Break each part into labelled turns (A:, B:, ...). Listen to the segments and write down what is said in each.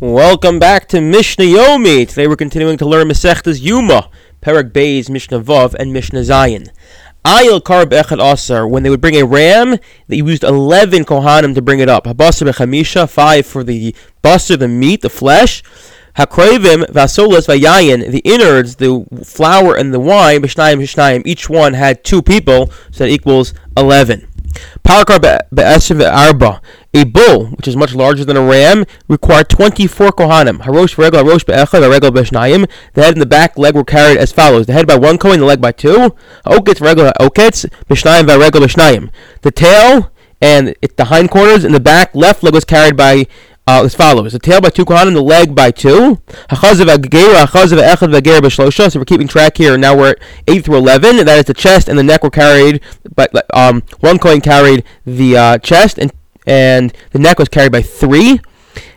A: Welcome back to Mishnah Yomi. Today we're continuing to learn Masechtas Yoma, Perek Beis, Mishnah Vav, and Mishnah Zayin. Ayil Karb Echad Asar, when they would bring a ram, they used 11 Kohanim to bring it up. Habasar Bechamisha, 5 for the basar, the meat, the flesh. Hakrevim, Vasolas, Vayayin, the innards, the flour, and the wine, Mishnayim, Mishnayim, each one had two people, so that equals 11. Parakar be'esim arba. A bull, which is much larger than a ram, required 24 kohanim. Harosh v'regel, harosh be'echad, v'regel be'shnayim. The head and the back leg were carried as follows. The head by one kohen, the leg by two. Oketz v'regel oketz, b'shnayim v'regel b'shnayim. The tail and the hindquarters and the back left leg was carried by uh, as follows: the tail by two kohanim, the leg by two. So we're keeping track here. Now we're at eight through eleven. That is the chest and the neck were carried, but um, one kohen carried the uh, chest and and the neck was carried by three.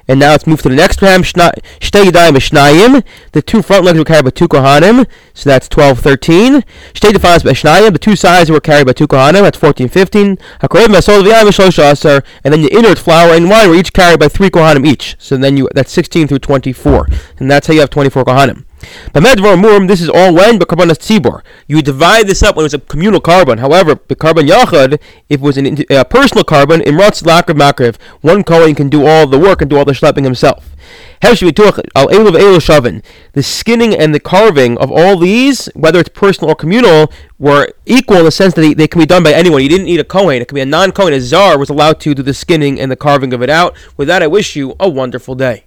A: And now let's move to the next ram. Shtei Yadayim Shnayim. The two front legs were carried by two Kohanim, so that's 12, 13. Shtei Defiles Shnayim. The two sides were carried by two Kohanim, that's 14, 15. Hakorev Masol V'yayim And then the inert flour and wine were each carried by three Kohanim each. So then you that's 16 through 24. And that's how you have 24 Kohanim. This is all when but karbanas tzibor. You divide this up when it's a communal korban. However, the korban yachad, if it was an, a personal korban, in ratz lakrav makriv, one kohen can do all the work and do all the schlepping himself. The skinning and the carving of all these, whether it's personal or communal, were equal in the sense that they, they can be done by anyone. You didn't need a Kohen. It can be a non Kohen. A zar was allowed to do the skinning and the carving of it out. With that, I wish you a wonderful day.